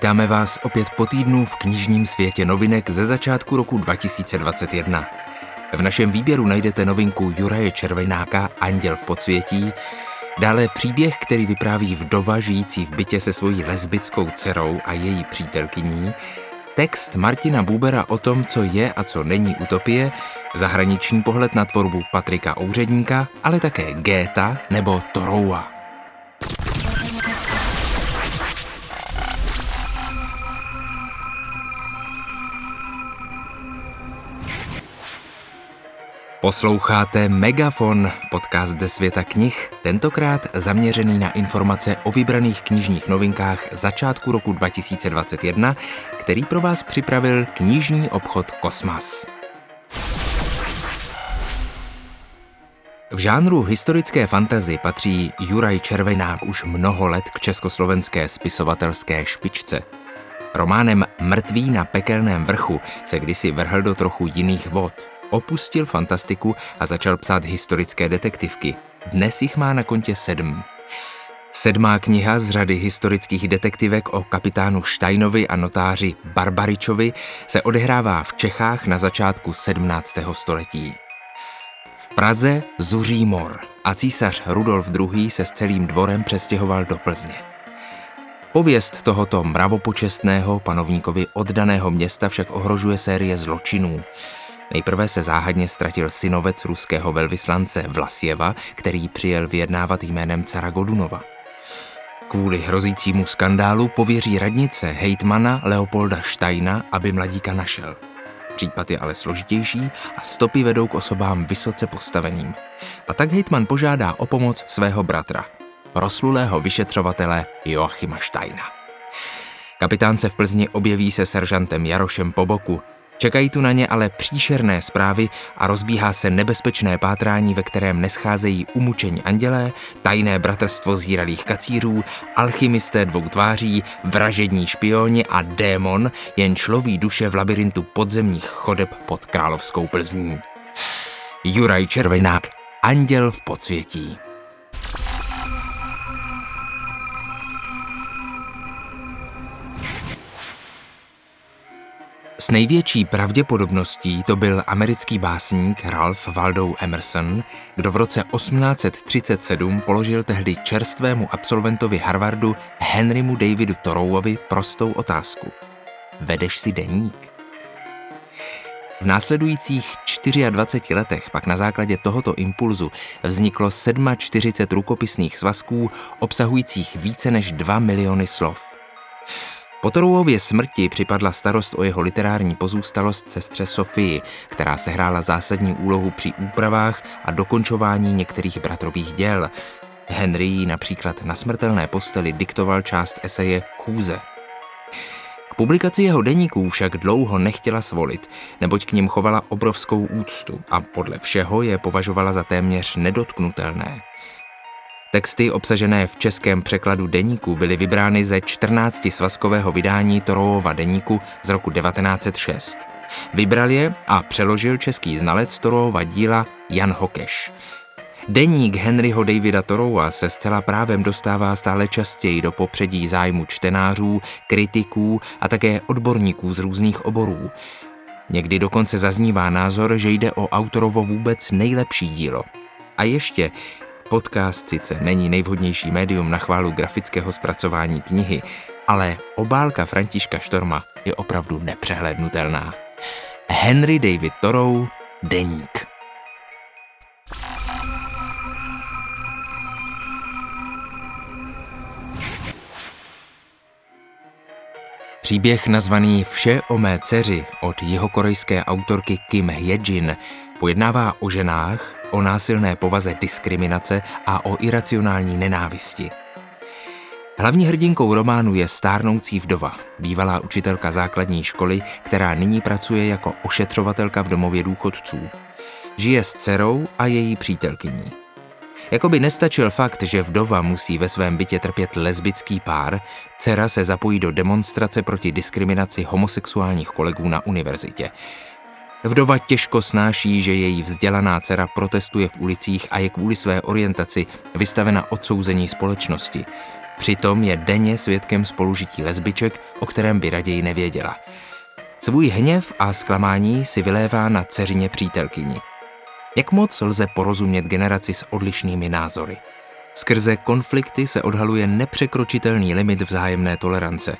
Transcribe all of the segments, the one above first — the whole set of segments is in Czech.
Vítáme vás opět po týdnu v knižním světě novinek ze začátku roku 2021. V našem výběru najdete novinku Juraje Červenáka Anděl v podsvětí, dále příběh, který vypráví vdova žijící v bytě se svojí lesbickou dcerou a její přítelkyní, text Martina Bubera o tom, co je a co není utopie, zahraniční pohled na tvorbu Patrika Ouředníka, ale také Géta nebo Toroua. Posloucháte Megafon, podcast ze světa knih, tentokrát zaměřený na informace o vybraných knižních novinkách začátku roku 2021, který pro vás připravil knižní obchod Kosmas. V žánru historické fantazy patří Juraj Červenák už mnoho let k československé spisovatelské špičce. Románem Mrtví na pekelném vrchu se kdysi vrhl do trochu jiných vod – opustil fantastiku a začal psát historické detektivky. Dnes jich má na kontě sedm. Sedmá kniha z řady historických detektivek o kapitánu Štajnovi a notáři Barbaričovi se odehrává v Čechách na začátku 17. století. V Praze zuří mor a císař Rudolf II. se s celým dvorem přestěhoval do Plzně. Pověst tohoto mravopočestného panovníkovi oddaného města však ohrožuje série zločinů. Nejprve se záhadně ztratil synovec ruského velvyslance Vlasjeva, který přijel vyjednávat jménem cara Godunova. Kvůli hrozícímu skandálu pověří radnice hejtmana Leopolda Steina, aby mladíka našel. Případ je ale složitější a stopy vedou k osobám vysoce postaveným. A tak hejtman požádá o pomoc svého bratra, proslulého vyšetřovatele Joachima Steina. Kapitán se v Plzni objeví se seržantem Jarošem po boku, Čekají tu na ně ale příšerné zprávy a rozbíhá se nebezpečné pátrání, ve kterém nescházejí umučení andělé, tajné bratrstvo zhýralých kacířů, alchymisté dvou tváří, vražední špioni a démon, jen človí duše v labirintu podzemních chodeb pod královskou Plzní. Juraj Červenák, Anděl v podsvětí. S největší pravděpodobností to byl americký básník Ralph Waldo Emerson, kdo v roce 1837 položil tehdy čerstvému absolventovi Harvardu Henrymu Davidu Thoreauovi prostou otázku. Vedeš si deník? V následujících 24 letech pak na základě tohoto impulzu vzniklo 47 rukopisných svazků obsahujících více než 2 miliony slov. Po Torouově smrti připadla starost o jeho literární pozůstalost sestře Sofii, která sehrála zásadní úlohu při úpravách a dokončování některých bratrových děl. Henry jí například na smrtelné posteli diktoval část eseje Chůze. K publikaci jeho deníků však dlouho nechtěla svolit, neboť k ním chovala obrovskou úctu a podle všeho je považovala za téměř nedotknutelné. Texty obsažené v českém překladu deníku byly vybrány ze 14 svazkového vydání Torouova deníku z roku 1906. Vybral je a přeložil český znalec Torouova díla Jan Hokeš. Deník Henryho Davida Toroua se zcela právem dostává stále častěji do popředí zájmu čtenářů, kritiků a také odborníků z různých oborů. Někdy dokonce zaznívá názor, že jde o autorovo vůbec nejlepší dílo. A ještě Podcast sice není nejvhodnější médium na chválu grafického zpracování knihy, ale obálka Františka Štorma je opravdu nepřehlednutelná. Henry David Thoreau, Deník. Příběh nazvaný Vše o mé dceři od jihokorejské autorky Kim Hyejin pojednává o ženách, o násilné povaze diskriminace a o iracionální nenávisti. Hlavní hrdinkou románu je stárnoucí vdova, bývalá učitelka základní školy, která nyní pracuje jako ošetřovatelka v domově důchodců. Žije s dcerou a její přítelkyní. Jakoby nestačil fakt, že vdova musí ve svém bytě trpět lesbický pár, dcera se zapojí do demonstrace proti diskriminaci homosexuálních kolegů na univerzitě. Vdova těžko snáší, že její vzdělaná dcera protestuje v ulicích a je kvůli své orientaci vystavena odsouzení společnosti. Přitom je denně svědkem spolužití lesbiček, o kterém by raději nevěděla. Svůj hněv a zklamání si vylévá na dceřině přítelkyni. Jak moc lze porozumět generaci s odlišnými názory? Skrze konflikty se odhaluje nepřekročitelný limit vzájemné tolerance.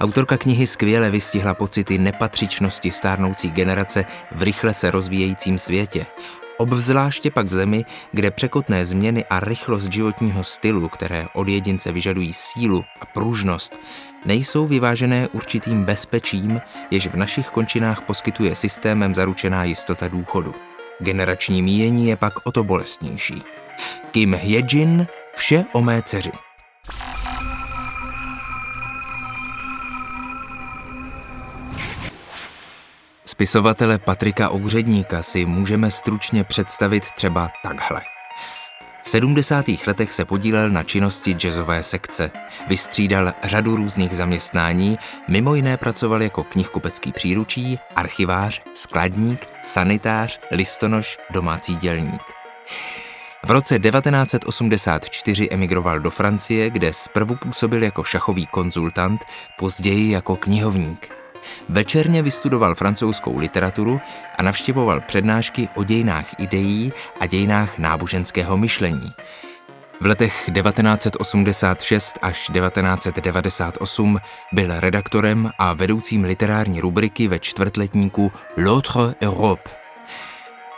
Autorka knihy skvěle vystihla pocity nepatřičnosti stárnoucí generace v rychle se rozvíjejícím světě. Obzvláště pak v zemi, kde překotné změny a rychlost životního stylu, které od jedince vyžadují sílu a pružnost, nejsou vyvážené určitým bezpečím, jež v našich končinách poskytuje systémem zaručená jistota důchodu. Generační míjení je pak o to bolestnější. Kim Hyejin, vše o mé dceři. Spisovatele Patrika Ouředníka si můžeme stručně představit třeba takhle. V 70. letech se podílel na činnosti jazzové sekce. Vystřídal řadu různých zaměstnání, mimo jiné pracoval jako knihkupecký příručí, archivář, skladník, sanitář, listonoš, domácí dělník. V roce 1984 emigroval do Francie, kde zprvu působil jako šachový konzultant, později jako knihovník. Večerně vystudoval francouzskou literaturu a navštěvoval přednášky o dějinách ideí a dějinách náboženského myšlení. V letech 1986 až 1998 byl redaktorem a vedoucím literární rubriky ve čtvrtletníku L'autre Europe.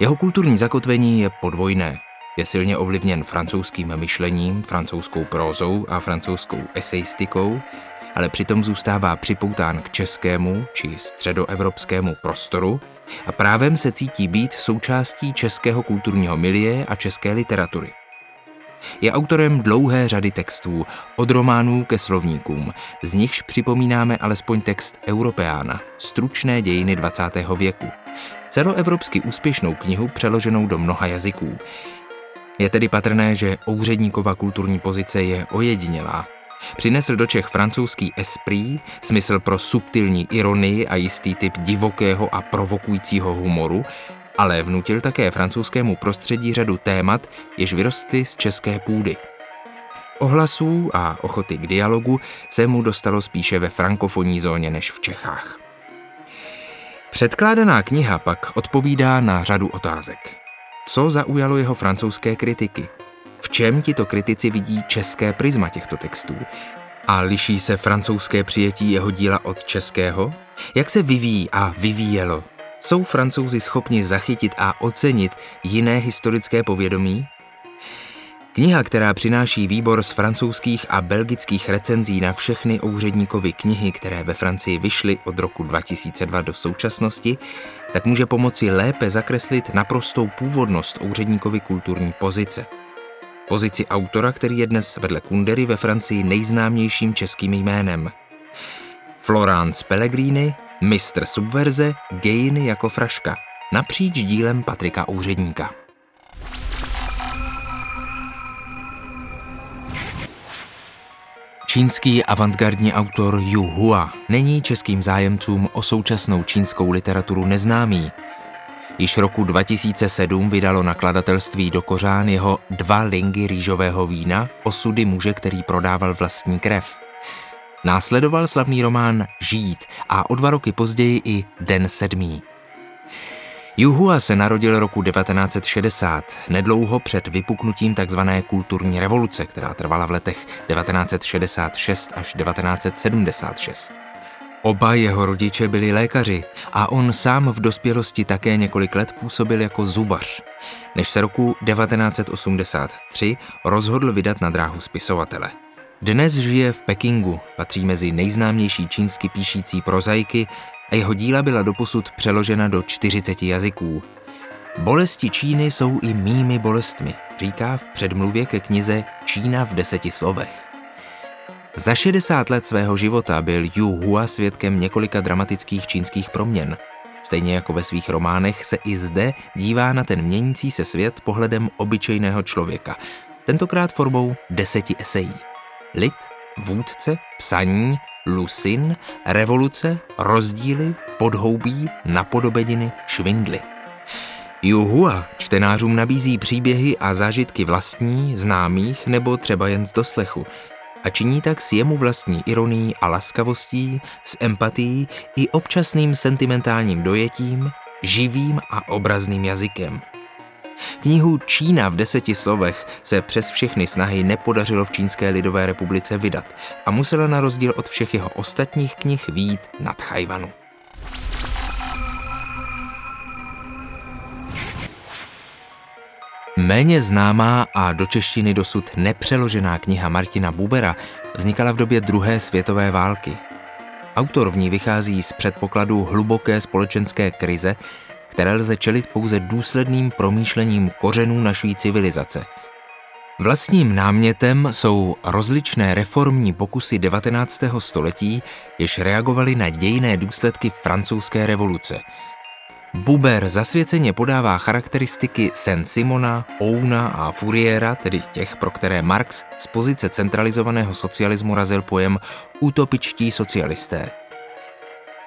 Jeho kulturní zakotvení je podvojné. Je silně ovlivněn francouzským myšlením, francouzskou prózou a francouzskou eseistikou, ale přitom zůstává připoután k českému či středoevropskému prostoru a právem se cítí být součástí českého kulturního milie a české literatury. Je autorem dlouhé řady textů, od románů ke slovníkům, z nichž připomínáme alespoň text Europeána, stručné dějiny 20. věku, celoevropsky úspěšnou knihu přeloženou do mnoha jazyků. Je tedy patrné, že Ouředníkova kulturní pozice je ojedinělá Přinesl do Čech francouzský esprit, smysl pro subtilní ironii a jistý typ divokého a provokujícího humoru, ale vnutil také francouzskému prostředí řadu témat, jež vyrostly z české půdy. Ohlasů a ochoty k dialogu se mu dostalo spíše ve frankofonní zóně než v Čechách. Předkládaná kniha pak odpovídá na řadu otázek. Co zaujalo jeho francouzské kritiky? V čem tito kritici vidí české prisma těchto textů? A liší se francouzské přijetí jeho díla od českého? Jak se vyvíjí a vyvíjelo? Jsou francouzi schopni zachytit a ocenit jiné historické povědomí? Kniha, která přináší výbor z francouzských a belgických recenzí na všechny úředníkovy knihy, které ve Francii vyšly od roku 2002 do současnosti, tak může pomoci lépe zakreslit naprostou původnost úředníkovy kulturní pozice – pozici autora, který je dnes vedle Kundery ve Francii nejznámějším českým jménem. Florence Pellegrini, mistr subverze, dějiny jako fraška, napříč dílem Patrika Úředníka. Čínský avantgardní autor Yu Hua není českým zájemcům o současnou čínskou literaturu neznámý, Již roku 2007 vydalo nakladatelství do Kořán jeho dva lingy rýžového vína Osudy muže, který prodával vlastní krev. Následoval slavný román Žít a o dva roky později i Den sedmý. Juhua se narodil roku 1960, nedlouho před vypuknutím tzv. kulturní revoluce, která trvala v letech 1966 až 1976. Oba jeho rodiče byli lékaři a on sám v dospělosti také několik let působil jako zubař, než se roku 1983 rozhodl vydat na dráhu spisovatele. Dnes žije v Pekingu, patří mezi nejznámější čínsky píšící prozaiky a jeho díla byla doposud přeložena do 40 jazyků. Bolesti Číny jsou i mými bolestmi, říká v předmluvě ke knize Čína v deseti slovech. Za 60 let svého života byl Yu Hua svědkem několika dramatických čínských proměn. Stejně jako ve svých románech se i zde dívá na ten měnící se svět pohledem obyčejného člověka, tentokrát formou deseti esejí. Lid, vůdce, psaní, lusin, revoluce, rozdíly, podhoubí, napodobeniny, švindly. Juhua čtenářům nabízí příběhy a zážitky vlastní, známých nebo třeba jen z doslechu, a činí tak s jemu vlastní ironií a laskavostí, s empatií i občasným sentimentálním dojetím, živým a obrazným jazykem. Knihu Čína v deseti slovech se přes všechny snahy nepodařilo v Čínské lidové republice vydat a musela na rozdíl od všech jeho ostatních knih výjít nad Chajvanu. Méně známá a do češtiny dosud nepřeložená kniha Martina Bubera vznikala v době druhé světové války. Autor v ní vychází z předpokladu hluboké společenské krize, které lze čelit pouze důsledným promýšlením kořenů naší civilizace. Vlastním námětem jsou rozličné reformní pokusy 19. století, jež reagovaly na dějné důsledky francouzské revoluce – Buber zasvěceně podává charakteristiky Saint-Simona, Ouna a Fouriera, tedy těch, pro které Marx z pozice centralizovaného socialismu razil pojem utopičtí socialisté.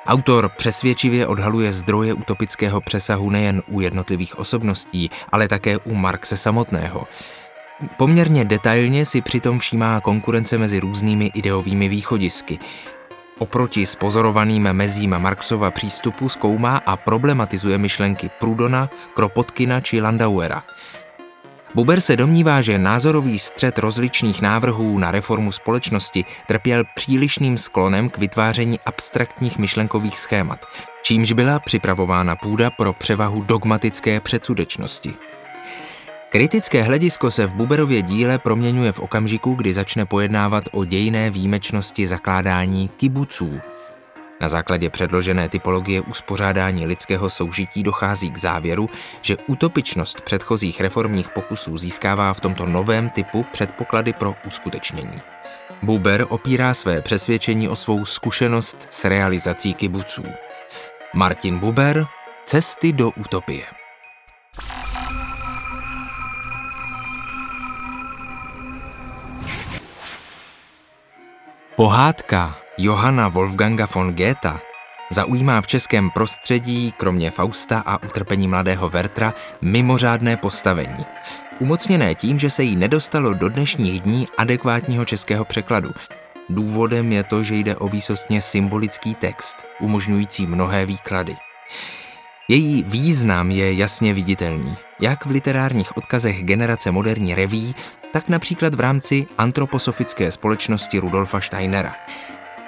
Autor přesvědčivě odhaluje zdroje utopického přesahu nejen u jednotlivých osobností, ale také u Marxe samotného. Poměrně detailně si přitom všímá konkurence mezi různými ideovými východisky. Oproti spozorovaným mezím Marxova přístupu zkoumá a problematizuje myšlenky Prudona, Kropotkina či Landauera. Buber se domnívá, že názorový střed rozličných návrhů na reformu společnosti trpěl přílišným sklonem k vytváření abstraktních myšlenkových schémat, čímž byla připravována půda pro převahu dogmatické předsudečnosti. Kritické hledisko se v Buberově díle proměňuje v okamžiku, kdy začne pojednávat o dějné výjimečnosti zakládání kibuců. Na základě předložené typologie uspořádání lidského soužití dochází k závěru, že utopičnost předchozích reformních pokusů získává v tomto novém typu předpoklady pro uskutečnění. Buber opírá své přesvědčení o svou zkušenost s realizací kibuců. Martin Buber Cesty do utopie. Pohádka Johanna Wolfganga von Goethe zaujímá v českém prostředí, kromě Fausta a utrpení mladého Vertra, mimořádné postavení. Umocněné tím, že se jí nedostalo do dnešních dní adekvátního českého překladu. Důvodem je to, že jde o výsostně symbolický text, umožňující mnohé výklady. Její význam je jasně viditelný, jak v literárních odkazech generace moderní reví, tak například v rámci antroposofické společnosti Rudolfa Steinera.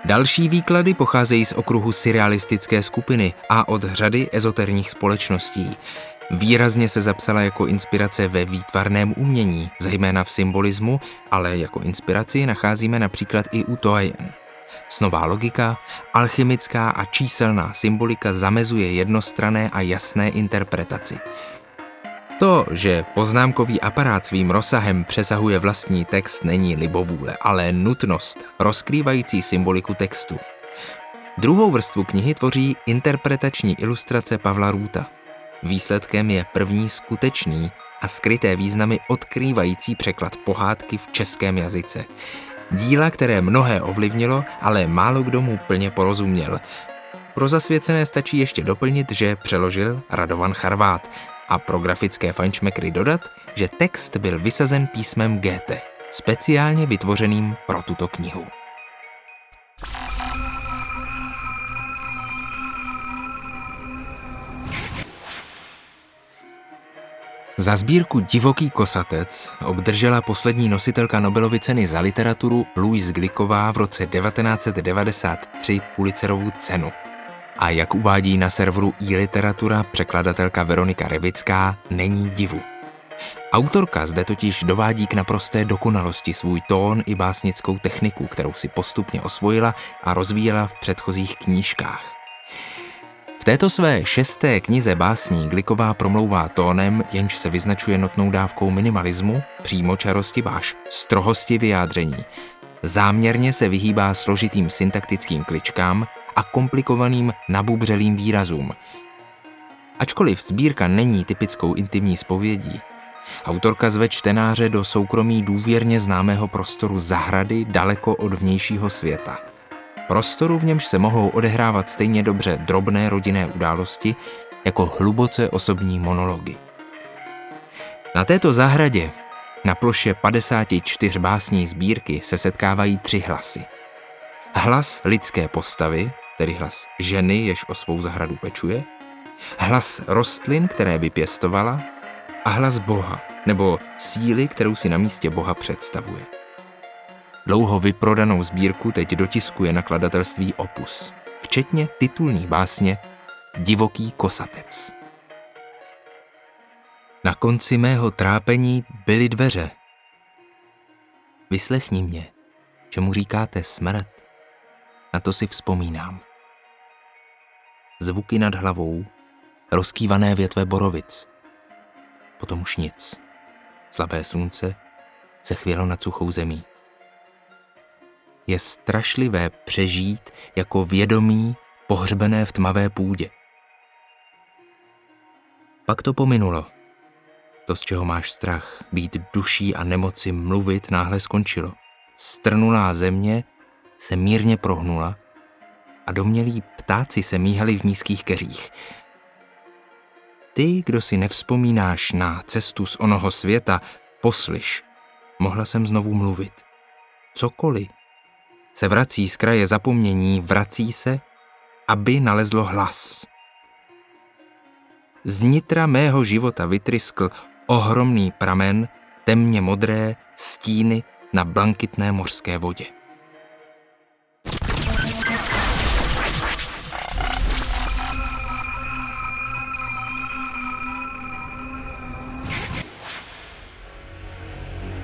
Další výklady pocházejí z okruhu surrealistické skupiny a od řady ezoterních společností. Výrazně se zapsala jako inspirace ve výtvarném umění, zejména v symbolismu, ale jako inspiraci nacházíme například i u Toajen. Snová logika, alchymická a číselná symbolika zamezuje jednostrané a jasné interpretaci. To, že poznámkový aparát svým rozsahem přesahuje vlastní text, není libovůle, ale nutnost, rozkrývající symboliku textu. Druhou vrstvu knihy tvoří interpretační ilustrace Pavla Růta. Výsledkem je první skutečný a skryté významy odkrývající překlad pohádky v českém jazyce. Díla, které mnohé ovlivnilo, ale málo kdo mu plně porozuměl. Pro zasvěcené stačí ještě doplnit, že přeložil Radovan Charvát a pro grafické fajnšmekry dodat, že text byl vysazen písmem GT, speciálně vytvořeným pro tuto knihu. Za sbírku Divoký kosatec obdržela poslední nositelka Nobelovy ceny za literaturu Louise Gliková v roce 1993 Pulitzerovu cenu. A jak uvádí na serveru e-literatura překladatelka Veronika Revická, není divu. Autorka zde totiž dovádí k naprosté dokonalosti svůj tón i básnickou techniku, kterou si postupně osvojila a rozvíjela v předchozích knížkách. V této své šesté knize básní Gliková promlouvá tónem, jenž se vyznačuje notnou dávkou minimalismu, přímočarosti váš, strohosti vyjádření. Záměrně se vyhýbá složitým syntaktickým kličkám a komplikovaným nabubřelým výrazům. Ačkoliv sbírka není typickou intimní spovědí, autorka zve čtenáře do soukromí důvěrně známého prostoru zahrady daleko od vnějšího světa – Prostoru, v němž se mohou odehrávat stejně dobře drobné rodinné události, jako hluboce osobní monology. Na této zahradě, Na ploše 54 básní sbírky se setkávají tři hlasy. Hlas lidské postavy, tedy hlas ženy, jež o svou zahradu pečuje, hlas rostlin, které by pěstovala, a hlas Boha, nebo síly, kterou si na místě Boha představuje. Dlouho vyprodanou sbírku teď dotiskuje nakladatelství Opus, včetně titulní básně Divoký kosatec. Na konci mého trápení byly dveře. Vyslechni mě, čemu říkáte smrt. Na to si vzpomínám. Zvuky nad hlavou, rozkývané větve borovic. Potom už nic. Slabé slunce se chvělo nad suchou zemí. Je strašlivé přežít jako vědomí pohřbené v tmavé půdě. Pak to pominulo. To, z čeho máš strach, být duší a nemoci mluvit, náhle skončilo. Strnulá země se mírně prohnula a domělí ptáci se míhali v nízkých keřích. Ty, kdo si nevzpomínáš na cestu z onoho světa, poslyš, mohla jsem znovu mluvit. Cokoliv se vrací z kraje zapomnění, vrací se, aby nalezlo hlas. Z nitra mého života vytryskl ohromný pramen, temně modré stíny na blankitné mořské vodě.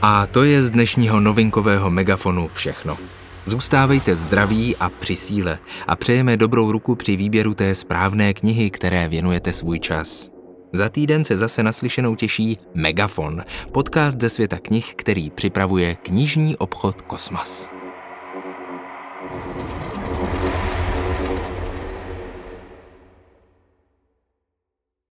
A to je z dnešního novinkového megafonu všechno. Zůstávejte zdraví a při síle a přejeme dobrou ruku při výběru té správné knihy, které věnujete svůj čas. Za týden se zase naslyšenou těší Megafon, podcast ze světa knih, který připravuje knižní obchod Kosmas. thank you